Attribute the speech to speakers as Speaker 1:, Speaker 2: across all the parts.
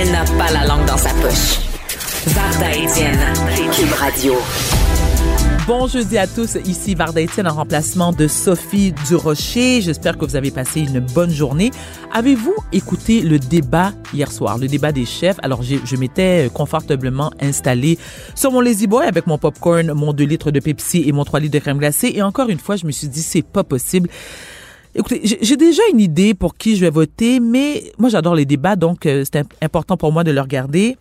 Speaker 1: elle n'a pas la langue dans sa poche. Varda Etienne, Cube Radio.
Speaker 2: Bon jeudi à tous, ici Varda Etienne en remplacement de Sophie Durocher. J'espère que vous avez passé une bonne journée. Avez-vous écouté le débat hier soir, le débat des chefs? Alors, je m'étais confortablement installé sur mon Lazy Boy avec mon popcorn, mon 2 litres de Pepsi et mon 3 litres de crème glacée. Et encore une fois, je me suis dit, c'est pas possible. Écoutez, j'ai déjà une idée pour qui je vais voter, mais moi j'adore les débats, donc euh, c'est important pour moi de le regarder.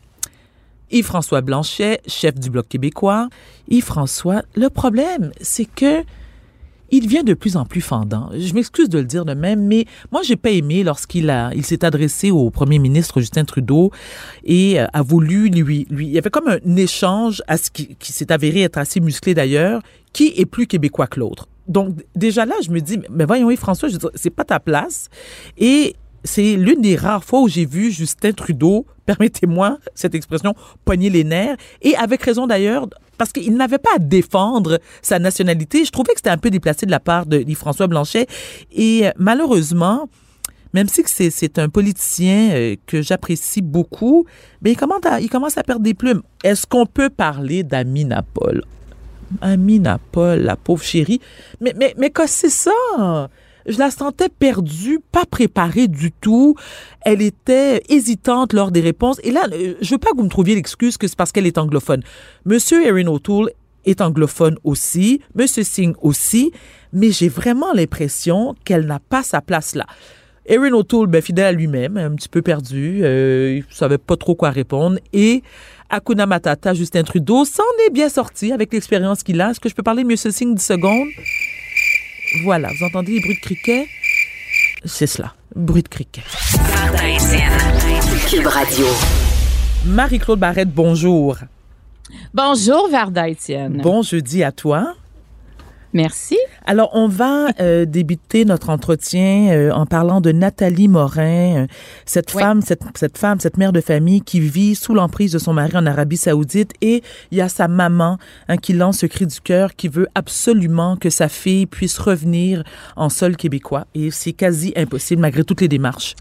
Speaker 2: Yves-François Blanchet, chef du Bloc québécois. Yves-François, le problème, c'est que il devient de plus en plus fendant. Je m'excuse de le dire de même, mais moi, j'ai pas aimé lorsqu'il a, il s'est adressé au premier ministre Justin Trudeau et euh, a voulu lui, lui, il y avait comme un échange à ce qui, qui s'est avéré être assez musclé d'ailleurs, qui est plus québécois que l'autre. Donc, déjà là, je me dis, mais voyons, Yves-François, c'est pas ta place. Et c'est l'une des rares fois où j'ai vu Justin Trudeau, permettez-moi cette expression, pogner les nerfs, et avec raison d'ailleurs, parce qu'il n'avait pas à défendre sa nationalité. Je trouvais que c'était un peu déplacé de la part de François Blanchet. Et euh, malheureusement, même si c'est un politicien euh, que j'apprécie beaucoup, mais il commence, à, il commence à perdre des plumes. Est-ce qu'on peut parler d'Amina Paul? Amina Paul, la pauvre chérie. Mais, mais, mais que c'est ça? je la sentais perdue, pas préparée du tout. Elle était hésitante lors des réponses. Et là, euh, je veux pas que vous me trouviez l'excuse que c'est parce qu'elle est anglophone. Monsieur Erin O'Toole est anglophone aussi, Monsieur Singh aussi, mais j'ai vraiment l'impression qu'elle n'a pas sa place là. Erin O'Toole, ben, fidèle à lui-même, un petit peu perdu, euh, il savait pas trop quoi répondre. Et Akuna Matata, Justin Trudeau, s'en est bien sorti avec l'expérience qu'il a. Est-ce que je peux parler de M. Singh 10 secondes? Voilà, vous entendez les bruits de criquet? C'est cela, bruit de criquet.
Speaker 1: Cube Radio.
Speaker 2: Marie-Claude Barrette, bonjour.
Speaker 3: Bonjour, Varda Étienne.
Speaker 2: Bon jeudi à toi.
Speaker 3: Merci.
Speaker 2: Alors, on va euh, débuter notre entretien euh, en parlant de Nathalie Morin, euh, cette femme, cette, cette, femme, cette mère de famille qui vit sous l'emprise de son mari en Arabie Saoudite et il y a sa maman hein, qui lance ce cri du cœur qui veut absolument que sa fille puisse revenir en sol québécois et c'est quasi impossible malgré toutes les démarches.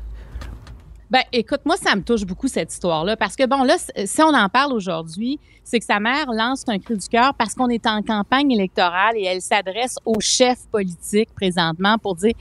Speaker 3: Ben, écoute, moi, ça me touche beaucoup cette histoire-là parce que, bon, là, si on en parle aujourd'hui, c'est que sa mère lance un cri du cœur parce qu'on est en campagne électorale et elle s'adresse aux chefs politiques présentement pour dire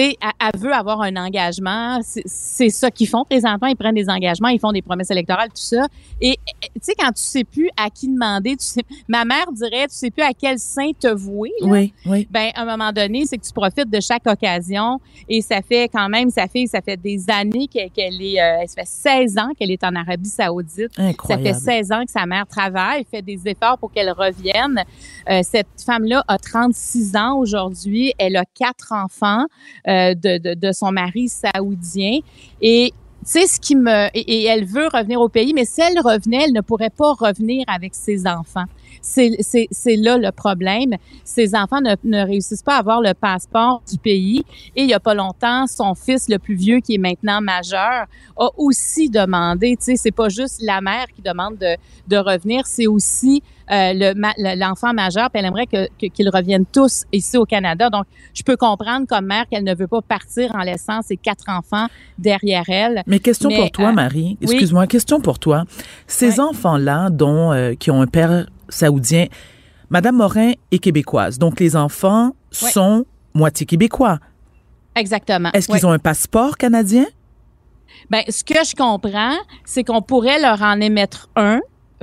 Speaker 3: sais, elle, veut avoir un engagement. C'est ça qu'ils font présentement. Ils prennent des engagements, ils font des promesses électorales, tout ça. Et tu sais, quand tu sais plus à qui demander, tu sais, ma mère dirait, tu sais plus à quel saint te vouer.
Speaker 2: oui, oui.
Speaker 3: Ben, à un moment donné, c'est que tu profites de chaque occasion. Et ça fait quand même, sa fille, ça fait des années qu'elle est, euh, ça fait 16 ans qu'elle est en Arabie Saoudite.
Speaker 2: Incroyable.
Speaker 3: Ça fait 16 ans que sa mère travaille, fait des efforts pour qu'elle revienne. Euh, cette femme-là a 36 ans aujourd'hui. Elle a quatre enfants. Euh, de, de, son mari saoudien. Et sais, ce qui me... Et, elle veut revenir au pays, mais si elle revenait, elle ne pourrait pas revenir avec ses enfants. C'est là le problème. Ses enfants ne, ne, réussissent pas à avoir le passeport du pays. Et il y a pas longtemps, son fils, le plus vieux, qui est maintenant majeur, a aussi demandé, tu sais, c'est pas juste la mère qui demande de, de revenir, c'est aussi euh, l'enfant majeur, puis elle aimerait que, qu'ils reviennent tous ici au Canada. Donc, je peux comprendre comme mère qu'elle ne veut pas partir en laissant ses quatre enfants derrière elle.
Speaker 2: Mais question pour toi, euh, Marie. Excuse-moi, question pour toi. Ces enfants-là, dont euh, qui ont un père saoudien, Madame Morin est québécoise. Donc, les enfants sont moitié québécois.
Speaker 3: Exactement.
Speaker 2: Est-ce qu'ils ont un passeport canadien?
Speaker 3: Ben, ce que je comprends, c'est qu'on pourrait leur en émettre un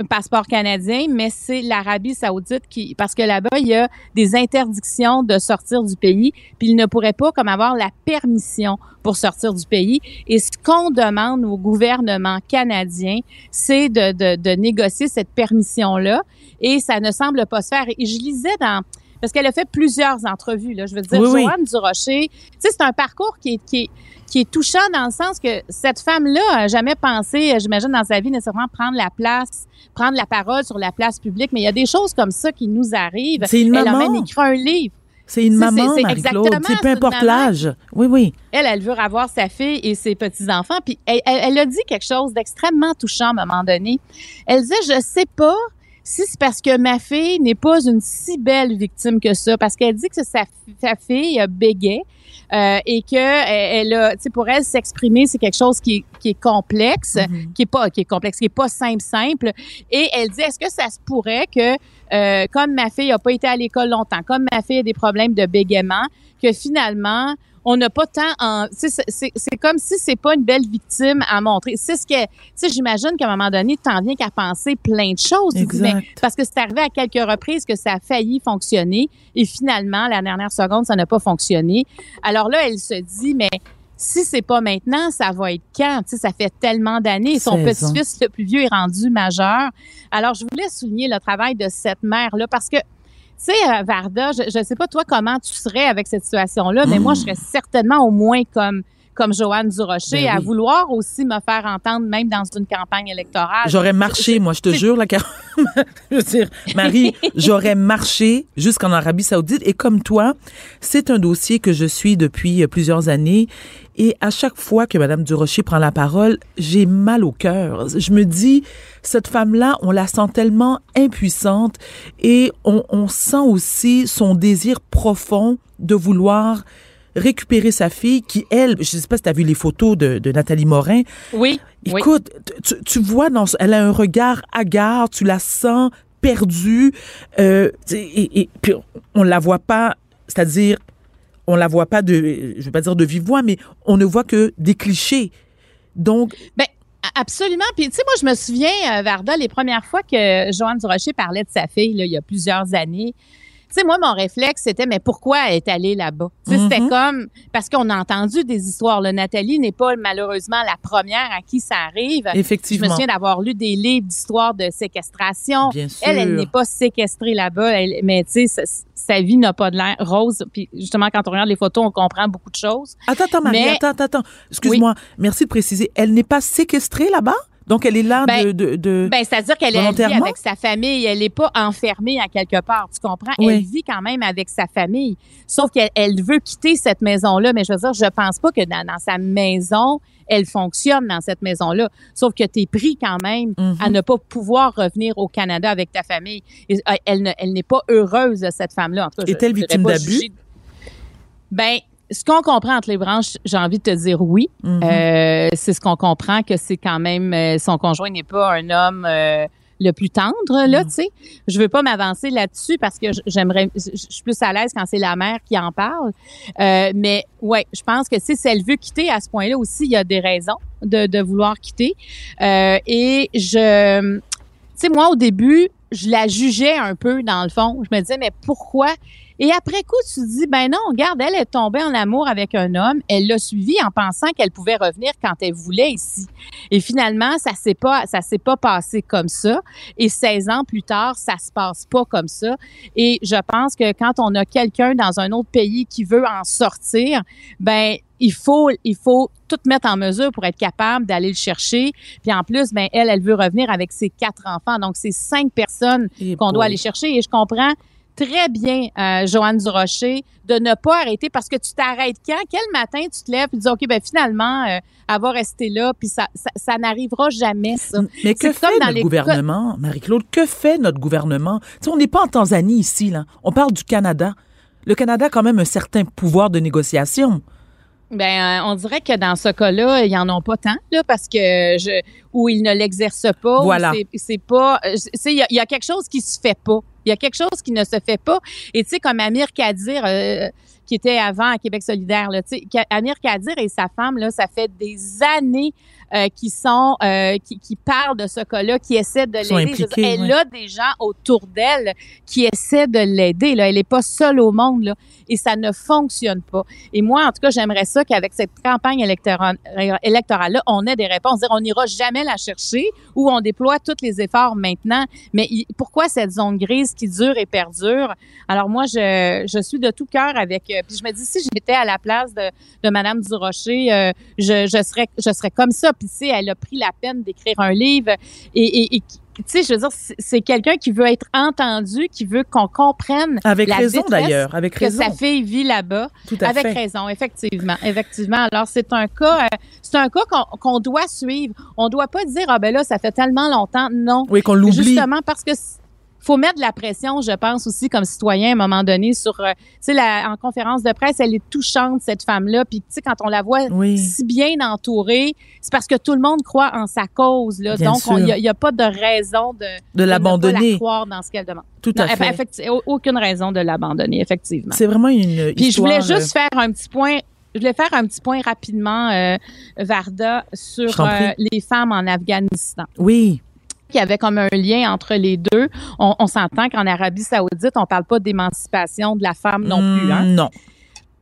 Speaker 3: passeport canadien, mais c'est l'Arabie saoudite qui, parce que là-bas, il y a des interdictions de sortir du pays, puis ils ne pourraient pas comme avoir la permission pour sortir du pays. Et ce qu'on demande au gouvernement canadien, c'est de, de, de négocier cette permission-là, et ça ne semble pas se faire. Et je lisais dans parce qu'elle a fait plusieurs entrevues. Là. Je veux dire,
Speaker 2: oui,
Speaker 3: Joanne Durocher, c'est un parcours qui est, qui, est, qui est touchant dans le sens que cette femme-là a jamais pensé, j'imagine, dans sa vie, nécessairement prendre la place, prendre la parole sur la place publique. Mais il y a des choses comme ça qui nous arrivent.
Speaker 2: C'est une
Speaker 3: elle
Speaker 2: maman.
Speaker 3: a même écrit un livre.
Speaker 2: C'est une maman, Marie-Claude. C'est peu importe l'âge. Oui, oui.
Speaker 3: Elle, elle veut avoir sa fille et ses petits-enfants. Puis elle, elle, a dit quelque chose d'extrêmement touchant à un moment donné. Elle disait, je sais pas si c'est parce que ma fille n'est pas une si belle victime que ça, parce qu'elle dit que sa, sa fille bégait, euh, et que elle, a, tu sais, pour elle s'exprimer, c'est quelque chose qui est, qui est complexe, mm-hmm. qui est pas qui est complexe, qui est pas simple simple. Et elle dit, est-ce que ça se pourrait que euh, comme ma fille a pas été à l'école longtemps, comme ma fille a des problèmes de bégaiement, que finalement on n'a pas tant en c'est comme si c'est pas une belle victime à montrer c'est ce que tu sais j'imagine qu'à un moment donné tu en viens qu'à penser plein de choses parce que c'est arrivé à quelques reprises que ça a failli fonctionner et finalement la dernière seconde ça n'a pas fonctionné alors là elle se dit mais si c'est pas maintenant, ça va être quand? Tu sais, ça fait tellement d'années. Son petit-fils, le plus vieux, est rendu majeur. Alors, je voulais souligner le travail de cette mère-là parce que tu sais, euh, Varda, je ne sais pas toi comment tu serais avec cette situation-là, mais moi, je serais certainement au moins comme comme Joanne Durocher, ben à vouloir aussi me faire entendre, même dans une campagne électorale.
Speaker 2: J'aurais marché, moi, je te jure, la je veux dire, Marie, j'aurais marché jusqu'en Arabie Saoudite. Et comme toi, c'est un dossier que je suis depuis plusieurs années. Et à chaque fois que Madame Durocher prend la parole, j'ai mal au cœur. Je me dis, cette femme-là, on la sent tellement impuissante et on, on sent aussi son désir profond de vouloir récupérer sa fille qui, elle, je sais pas si tu as vu les photos de, de Nathalie Morin.
Speaker 3: Oui.
Speaker 2: Écoute, Tu, tu, vois, dans, elle a un regard hagard, tu la sens perdue, euh, et, et, puis on la voit pas, c'est-à-dire, on la voit pas de, je vais pas dire de vive voix, mais on ne voit que des clichés. Donc.
Speaker 3: Ben, Absolument. Puis, tu sais, moi, je me souviens, euh, Varda, les premières fois que Joanne Durocher parlait de sa fille, là, il y a plusieurs années, tu sais, moi, mon réflexe, c'était, mais pourquoi elle est allée là-bas? C'était mm-hmm. comme, parce qu'on a entendu des histoires. Là. Nathalie n'est pas malheureusement la première à qui ça arrive.
Speaker 2: Effectivement.
Speaker 3: Je me souviens d'avoir lu des livres d'histoires de séquestration.
Speaker 2: Bien sûr.
Speaker 3: Elle, elle n'est pas séquestrée là-bas, mais tu sais, sa, vie n'a pas de l'air rose. Puis justement, quand on regarde les photos, on comprend beaucoup de choses.
Speaker 2: Attends, attends, Marie, attends, attends. Excuse-moi. Merci de préciser. Elle n'est pas séquestrée là-bas? Donc, elle est là ben, de, de,
Speaker 3: ben, c'est-à-dire qu'elle vit avec sa famille. Elle n'est pas enfermée à quelque part. Tu comprends? Elle vit quand même avec sa famille. Sauf qu'elle elle veut quitter cette maison-là. Mais je veux dire, je pense pas que dans, sa maison, elle fonctionne dans cette maison-là. Sauf que tu es pris quand même à mm-hmm. ne pas pouvoir revenir au Canada avec ta famille. Et, euh, elle, elle n'est pas heureuse, cette femme-là.
Speaker 2: Est-elle victime d'abus?
Speaker 3: Ben, ce qu'on comprend entre les branches, j'ai envie de te dire oui. Mhm. Euh, c'est ce qu'on comprend que c'est quand même euh, son conjoint n'est pas un homme euh, le plus tendre là, mhm. tu sais. Je veux pas m'avancer là-dessus parce que j'aimerais je suis plus à l'aise quand c'est la mère qui en parle. mais ouais, je pense que si elle veut quitter à ce point-là aussi, il y a des raisons de, de vouloir quitter. et je tu sais moi au début, je la jugeais un peu dans le fond. Je me disais mais pourquoi et après coup, tu te dis, ben non, regarde, elle est tombée en amour avec un homme. Elle l'a suivi en pensant qu'elle pouvait revenir quand elle voulait ici. Et finalement, ça s'est pas, ça s'est pas passé comme ça. Et 16 ans plus tard, ça se passe pas comme ça. Et je pense que quand on a quelqu'un dans un autre pays qui veut en sortir, ben il faut, il faut tout mettre en mesure pour être capable d'aller le chercher. Puis en plus, ben elle, elle veut revenir avec ses quatre enfants. Donc c'est cinq personnes qu'on doit aller chercher. Et je comprends très bien, euh, Joanne Durocher, de ne pas arrêter parce que tu t'arrêtes quand? Quel matin tu te lèves et tu dis, OK, ben finalement, euh, elle va rester là, puis ça, ça, n'arrivera jamais, ça.
Speaker 2: Mais que fait notre gouvernement, Marie-Claude? Que fait notre gouvernement? Tu sais, on n'est pas en Tanzanie ici, là. On parle du Canada. Le Canada a quand même un certain pouvoir de négociation.
Speaker 3: Ben, euh, on dirait que dans ce cas-là, ils en ont pas tant, là, parce que je, ou ils ne l'exercent pas.
Speaker 2: Voilà.
Speaker 3: C'est pas, euh, il y a, y a, quelque chose qui se fait pas. Il y a quelque chose qui ne se fait pas. Et tu sais, comme Amir Kadir, euh, qui était avant à Québec solidaire, là, tu sais, Amir Kadir et sa femme, là, ça fait des années euh, qui sont euh, qui, qui, parlent de ce cas-là, qui essaient de l'aider. Elle a des gens autour d'elle qui essaient de l'aider. Là, elle n'est pas seule au monde là, et ça ne fonctionne pas. Et moi, en tout cas, j'aimerais ça qu'avec cette campagne électorale, là, on ait des réponses. On n'ira jamais la chercher ou on déploie tous les efforts maintenant. Mais pourquoi cette zone grise qui dure et perdure Alors moi, je, je suis de tout cœur avec. Euh, puis je me dis, si j'étais à la place de, de Madame Durocher, euh, je, je serais je serais comme ça elle a pris la peine d'écrire un livre et, tu sais, je veux dire, c'est quelqu'un qui veut être entendu, qui veut qu'on comprenne
Speaker 2: avec raison d'ailleurs, avec
Speaker 3: raison que sa fille vit là-bas.
Speaker 2: Tout à
Speaker 3: avec raison, effectivement, effectivement. Alors c'est un cas, euh, c'est un cas qu'on doit suivre. On doit pas dire ah ben là ça fait tellement longtemps. Non.
Speaker 2: Oui, qu'on l'oublie.
Speaker 3: Justement parce que faut mettre de la pression, je pense aussi comme citoyen à un moment donné sur, euh, tu sais, en conférence de presse, elle est touchante cette femme-là, puis tu sais quand on la voit si bien entourée, c'est parce que tout le monde croit en sa cause là, donc il n'y a, pas de raison de
Speaker 2: de l'abandonner,
Speaker 3: la croire dans ce qu'elle demande.
Speaker 2: Tout à fait.
Speaker 3: aucune raison de l'abandonner, effectivement.
Speaker 2: C'est vraiment une
Speaker 3: Puis je voulais juste euh, faire un petit point je voulais faire un petit point rapidement, euh, Varda, sur euh, les femmes en Afghanistan.
Speaker 2: Oui.
Speaker 3: Il y avait comme un lien entre les deux. On, s'entend qu'en Arabie Saoudite, on parle pas d'émancipation de la femme non plus. Hein?
Speaker 2: Non.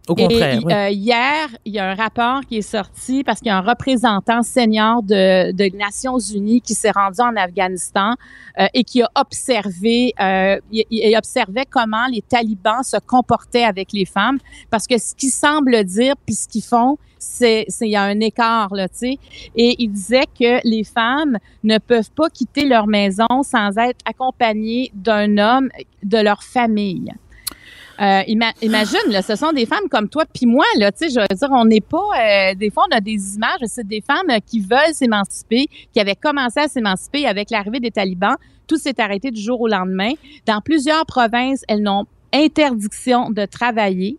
Speaker 2: Au contraire.
Speaker 3: Et, euh, hier, il y a un rapport qui est sorti parce qu'il y a un représentant senior de, de Nations Unies qui s'est rendu en Afghanistan euh, et qui a observé, euh, il, il, observait comment les talibans se comportaient avec les femmes parce que ce qu'ils semblent dire puis ce qu'ils font, c'est il y a un écart là, tu sais. Et il disait que les femmes ne peuvent pas quitter leur maison sans être accompagnées d'un homme de leur famille. Euh, imagine, là, ce sont des femmes comme toi puis moi, là, tu sais, je veux dire, on n'est pas, euh, des fois, on a des images, c'est des femmes qui veulent s'émanciper, qui avaient commencé à s'émanciper avec l'arrivée des talibans. Tout s'est arrêté du jour au lendemain. Dans plusieurs provinces, elles n'ont interdiction de travailler.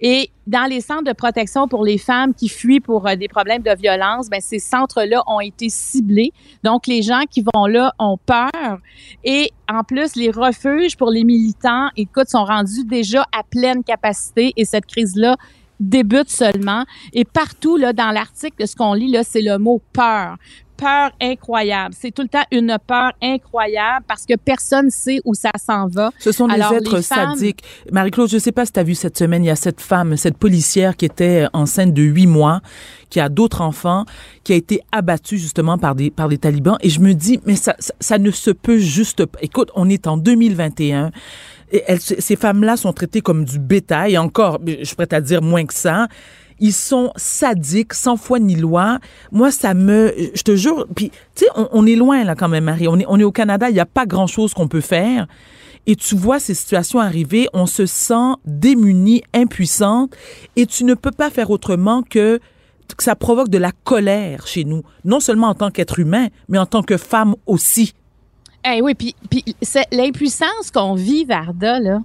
Speaker 3: Et dans les centres de protection pour les femmes qui fuient pour euh, des problèmes de violence, ben ces centres-là ont été ciblés. Donc les gens qui vont là ont peur et en plus les refuges pour les militants, écoute, sont rendus déjà à pleine capacité et cette crise-là débute seulement. Et partout là dans l'article, ce qu'on lit là, c'est le mot peur peur incroyable. C'est tout le temps une peur incroyable parce que personne sait où ça s'en va.
Speaker 2: Ce sont des êtres sadiques. Marie-Claude, je ne sais pas si tu as vu cette semaine, il y a cette femme, cette policière qui était enceinte de huit mois, qui a d'autres enfants, qui a été abattue justement par des, par des talibans. Et je me dis, mais ça, ça, ne se peut juste pas. Écoute, on est en 2021. Et elles, ces femmes-là sont traitées comme du bétail, encore, je suis prête à dire moins que ça. Ils sont sadiques, sans foi ni loi. Moi, ça me, je te jure, puis tu sais, on, est loin là quand même, Marie. On est, on est au Canada, il n'y a pas grand-chose qu'on peut faire. Et tu vois ces situations arriver, on se sent démuni, impuissante, et tu ne peux pas faire autrement que que ça provoque de la colère chez nous, non seulement en tant qu'être humain, mais en tant que femme aussi.
Speaker 3: Eh oui, puis, puis l'impuissance qu'on vit, Varda, là,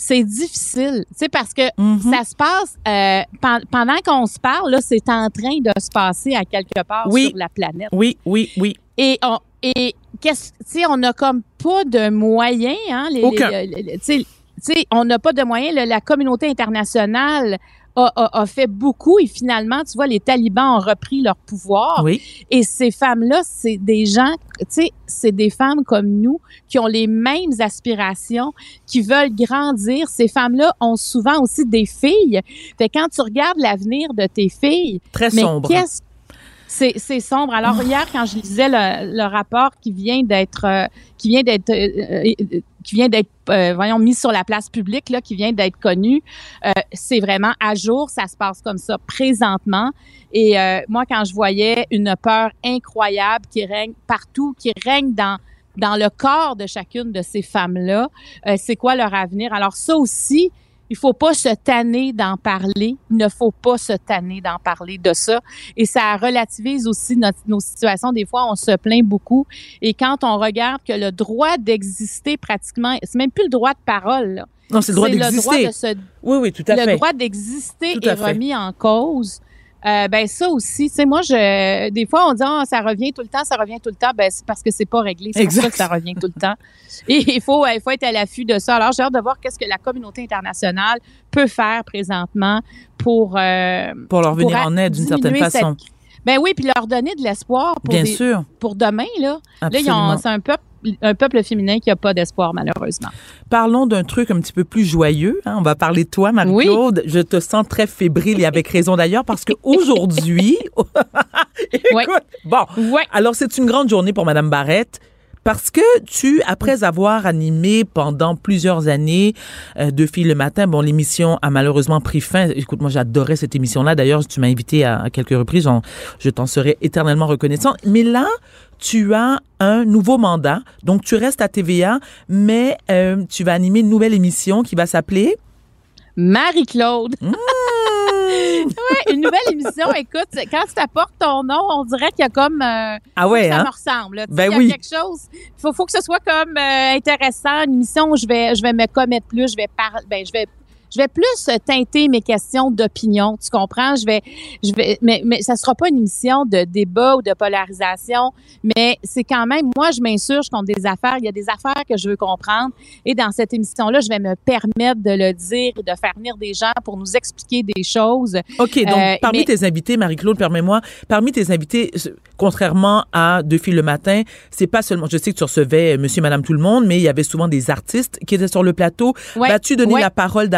Speaker 3: c'est difficile, tu sais, parce que mm-hmm. ça se passe euh, pendant qu'on se parle, là, c'est en train de se passer à quelque part sur la planète.
Speaker 2: Oui, oui, oui.
Speaker 3: Et on, et qu'est-ce, tu sais, on n'a comme pas de moyens, hein, les, tu sais, on n'a pas de moyens. la communauté internationale a, fait beaucoup et finalement, tu vois, les talibans ont repris leur pouvoir.
Speaker 2: Oui.
Speaker 3: Et ces femmes-là, c'est des gens, tu sais, c'est des femmes comme nous qui ont les mêmes aspirations, qui veulent grandir. Ces femmes-là ont souvent aussi des filles. Fait quand tu regardes l'avenir de tes filles,
Speaker 2: très sombre.
Speaker 3: C'est sombre. Alors hier, quand je lisais le, rapport qui vient d'être euh, qui vient d'être euh, euh, qui vient d'être voyons mis sur la place publique là, qui vient d'être connu, c'est vraiment à jour. Ça se passe comme ça présentement. Et moi, quand je voyais une peur incroyable qui règne partout, qui règne dans dans le corps de chacune de ces femmes-là, c'est quoi leur avenir? Alors ça aussi, il faut pas se tanner d'en parler. Il ne faut pas se tanner d'en parler de ça. Et ça relativise aussi notre, nos situations. Des fois, on se plaint beaucoup. Et quand on regarde que le droit d'exister pratiquement, c'est même plus le droit de parole. Là.
Speaker 2: Non, c'est le droit d'exister. Oui, oui, tout à
Speaker 3: fait. Le droit d'exister est remis en cause. Euh, ben ça aussi, tu sais, moi, je, des fois, on dit, oh, ça revient tout le temps, ça revient tout le temps. Ben, c'est parce que c'est pas réglé. C'est pour ça que ça revient tout le temps. Et il faut, il faut être à l'affût de ça. Alors, j'ai hâte de voir qu'est-ce que la communauté internationale peut faire présentement pour... Euh,
Speaker 2: pour leur venir en aide d'une certaine façon.
Speaker 3: Ben oui, puis leur donner de l'espoir pour,
Speaker 2: Bien sûr.
Speaker 3: pour demain. Là, là c'est un peuple un peuple féminin qui n'a pas d'espoir, malheureusement.
Speaker 2: Parlons d'un truc un petit peu plus joyeux. Hein. On va parler de toi, Marie-Claude. Je te sens très fébrile et avec raison d'ailleurs parce qu'aujourd'hui, écoute, bon, alors c'est une grande journée pour Madame Barrette. Parce que tu, après avoir animé pendant plusieurs années euh, Deux filles le matin, bon, l'émission a malheureusement pris fin. Écoute, moi, j'adorais cette émission-là. D'ailleurs, tu m'as invité à, à, quelques reprises. je t'en serai éternellement reconnaissant. Mais là, tu as un nouveau mandat. Donc, tu restes à TVA, mais euh, tu vas animer une nouvelle émission qui va s'appeler
Speaker 3: Marie-Claude.
Speaker 2: Mmh.
Speaker 3: ouais, une nouvelle émission. Écoute, quand tu t'apportes ton nom, on dirait qu'il y a comme. Euh,
Speaker 2: ah ouais,
Speaker 3: ça
Speaker 2: hein?
Speaker 3: me ressemble. là.
Speaker 2: Ben
Speaker 3: il y a
Speaker 2: oui.
Speaker 3: quelque chose. Il faut, faut que ce soit comme euh, intéressant, une émission où je vais, je vais me commettre plus, je vais parler, ben, je vais. Je vais plus euh, teinter mes questions d'opinion, tu comprends? Je vais, je vais, mais, mais ça sera pas une émission de débat ou de polarisation, mais c'est quand même, moi, je m'insurge contre des affaires. Il y a des affaires que je veux comprendre. Et dans cette émission-là, je vais me permettre de le dire et de faire venir des gens pour nous expliquer des choses.
Speaker 2: OK, donc
Speaker 3: Euh,
Speaker 2: parmi
Speaker 3: mais-
Speaker 2: tes invités, Marie-Claude, permets-moi, parmi tes invités, contrairement à Deux filles le matin, c'est pas seulement, je sais que tu recevais euh, monsieur, madame, tout le monde, mais il y avait souvent des artistes qui étaient sur le plateau.
Speaker 3: Ouais,
Speaker 2: Vas-tu donner
Speaker 3: ouais.
Speaker 2: la parole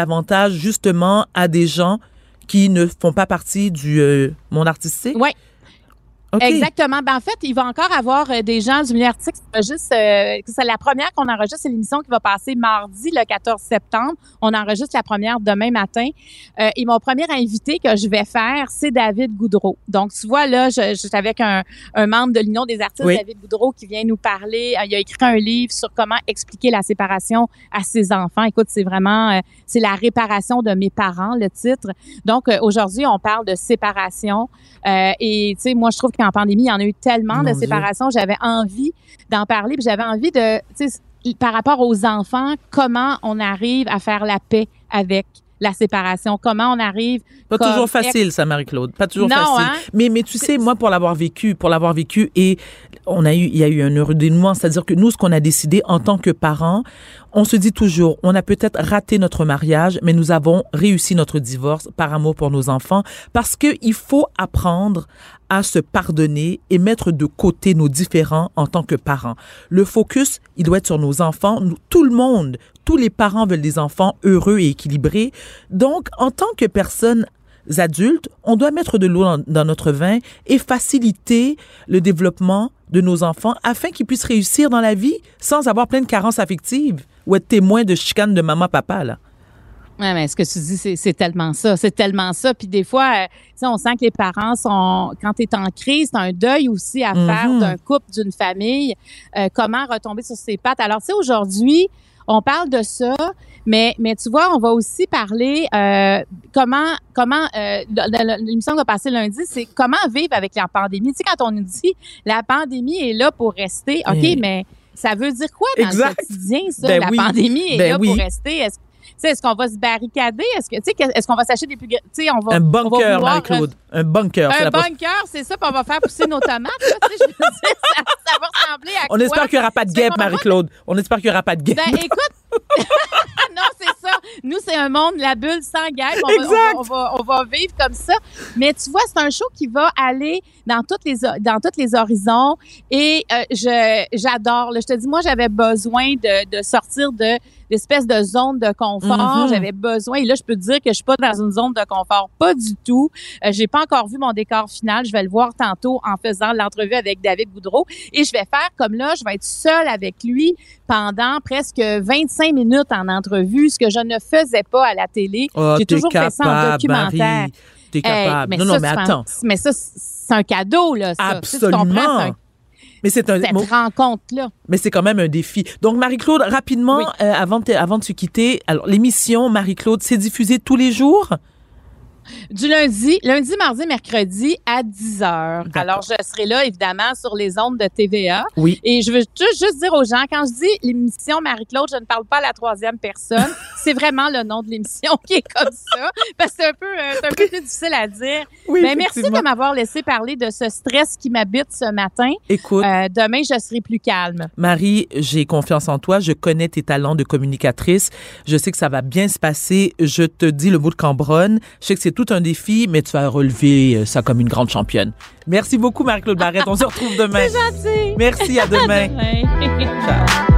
Speaker 2: justement à des gens qui ne font pas partie du euh, monde artistique?
Speaker 3: Ouais. Exactement. Ben, en fait, il va encore avoir euh, des gens du milieu artistique. qui enregistrent, euh, c'est la première qu'on enregistre, c'est l'émission qui va passer mardi, le 14 septembre. On enregistre la première demain matin. Euh, et mon premier invité que je vais faire, c'est David Goudreau. Donc, tu vois, là, je, je suis avec un, un membre de l'Union des artistes,
Speaker 2: Oui.
Speaker 3: David Goudreau, qui vient nous parler. Euh, il a écrit un livre sur comment expliquer la séparation à ses enfants. Écoute, c'est vraiment, euh, c'est la réparation de mes parents, le titre. Donc, euh, aujourd'hui, on parle de séparation. Euh, et, tu sais, moi, je trouve qu'en pandémie, il y en a eu tellement
Speaker 2: Mon
Speaker 3: de séparations. J'avais envie d'en parler, puis j'avais envie de, tu sais, par rapport aux enfants, comment on arrive à faire la paix avec la séparation, comment on arrive
Speaker 2: Pas toujours facile, ça, Marie-Claude. Pas toujours
Speaker 3: Non,
Speaker 2: facile.
Speaker 3: hein?
Speaker 2: Mais, mais tu sais, moi, pour l'avoir vécu, pour l'avoir vécu, et on a eu, il y a eu un heureux dénouement, c'est-à-dire que nous, ce qu'on a décidé en tant que parents, on se dit toujours, on a peut-être raté notre mariage, mais nous avons réussi notre divorce par amour pour nos enfants, parce que il faut apprendre à se pardonner et mettre de côté nos différends en tant que parents. Le focus, il doit être sur nos enfants. Tout le monde, tous les parents veulent des enfants heureux et équilibrés. Donc, en tant que personne adultes, on doit mettre de l'eau dans, notre vin et faciliter le développement de nos enfants afin qu'ils puissent réussir dans la vie sans avoir plein de carences affectives ou être témoins de chicanes de maman, papa, là.
Speaker 3: Ouais, mais ce que tu dis, c'est, c'est tellement ça. C'est tellement ça. Puis des fois, euh, tu sais, on sent que les parents sont, quand tu es en crise, c'est un deuil aussi à faire
Speaker 2: Mhm.
Speaker 3: d'un couple, d'une famille. Euh, comment retomber sur ses pattes? Alors, tu sais, aujourd'hui, on parle de ça, mais, mais tu vois, on va aussi parler euh, comment, comment euh, l'émission qui va passer lundi, c'est comment vivre avec la pandémie. Tu sais, quand on nous dit la pandémie est là pour rester, OK,
Speaker 2: Eh.
Speaker 3: mais ça veut dire quoi dans
Speaker 2: Exact.
Speaker 3: le quotidien, ça?
Speaker 2: Ben
Speaker 3: la
Speaker 2: oui.
Speaker 3: pandémie est
Speaker 2: Ben
Speaker 3: là
Speaker 2: oui.
Speaker 3: pour rester. Est-ce tu est-ce qu'on va se barricader? Est-ce que, tu sais, que- est-ce qu'on va s'acheter des plus, tu sais, on va,
Speaker 2: Un bunker, Marie-Claude. Un bunker. c'est
Speaker 3: Un bunker, c'est ça, puis on va faire pousser nos tomates. là, je dire, ça, ça va ressembler à
Speaker 2: On
Speaker 3: quoi?
Speaker 2: espère qu'il n'y aura pas de guêpe, Marie-Claude. On espère qu'il n'y aura pas de guêpe.
Speaker 3: Ben, écoute, non, c'est ça. Nous, c'est un monde, la bulle sans guêpe. On va, on,
Speaker 2: Exact.
Speaker 3: va, on, va, on va vivre comme ça. Mais tu vois, c'est un show qui va aller dans toutes les, dans tous les horizons. Et euh, je, j'adore. Je te dis, moi, j'avais besoin de, de sortir de l'espèce de zone de confort.
Speaker 2: Mhm.
Speaker 3: J'avais besoin. Et là, je peux te dire que je suis pas dans une zone de confort. Pas du tout. Euh, j'ai pas encore vu mon décor final. Je vais le voir tantôt en faisant l'entrevue avec David Goudreau. Et je vais faire comme là, je vais être seule avec lui pendant presque 25 minutes en entrevue, ce que je ne faisais pas à la télé.
Speaker 2: Oh,
Speaker 3: J'ai toujours fait ça en
Speaker 2: capable,
Speaker 3: documentaire.
Speaker 2: T'es
Speaker 3: Hey,
Speaker 2: capable. non,
Speaker 3: ça,
Speaker 2: non, mais
Speaker 3: un-
Speaker 2: attends.
Speaker 3: Mais ça, c'est un cadeau, là. Ça. Tu sais, tu comprends,
Speaker 2: Absolument. Mais c'est un,
Speaker 3: cette
Speaker 2: bon,
Speaker 3: rencontre-là.
Speaker 2: mais c'est quand même un défi. Donc, Marie-Claude, rapidement,
Speaker 3: Oui.
Speaker 2: euh, avant, de, te- avant de se quitter, alors, l'émission, Marie-Claude, c'est diffusé tous les jours?
Speaker 3: Du lundi, lundi, mardi, mercredi à 10 heures. Alors, je serai là, évidemment, sur les ondes de TVA.
Speaker 2: Oui.
Speaker 3: Et je veux juste, juste dire aux gens, quand je dis l'émission Marie-Claude, je ne parle pas à la troisième personne. c'est vraiment le nom de l'émission qui est comme ça. Parce que c'est un peu, euh, c'est un peu plus difficile à dire.
Speaker 2: Oui,
Speaker 3: Mais merci de m'avoir laissé parler de ce stress qui m'habite ce matin.
Speaker 2: Écoute,
Speaker 3: Euh, demain, je serai plus calme.
Speaker 2: Marie, j'ai confiance en toi. Je connais tes talents de communicatrice. Je sais que ça va bien se passer. Je te dis le mot de Cambronne. Je sais que c'est tout un défi, mais tu vas relever euh, ça comme une grande championne. Merci beaucoup, Marie-Claude Barrette. On se retrouve demain.
Speaker 3: Gentil.
Speaker 2: Merci, à demain.
Speaker 3: Demain.
Speaker 2: Ciao.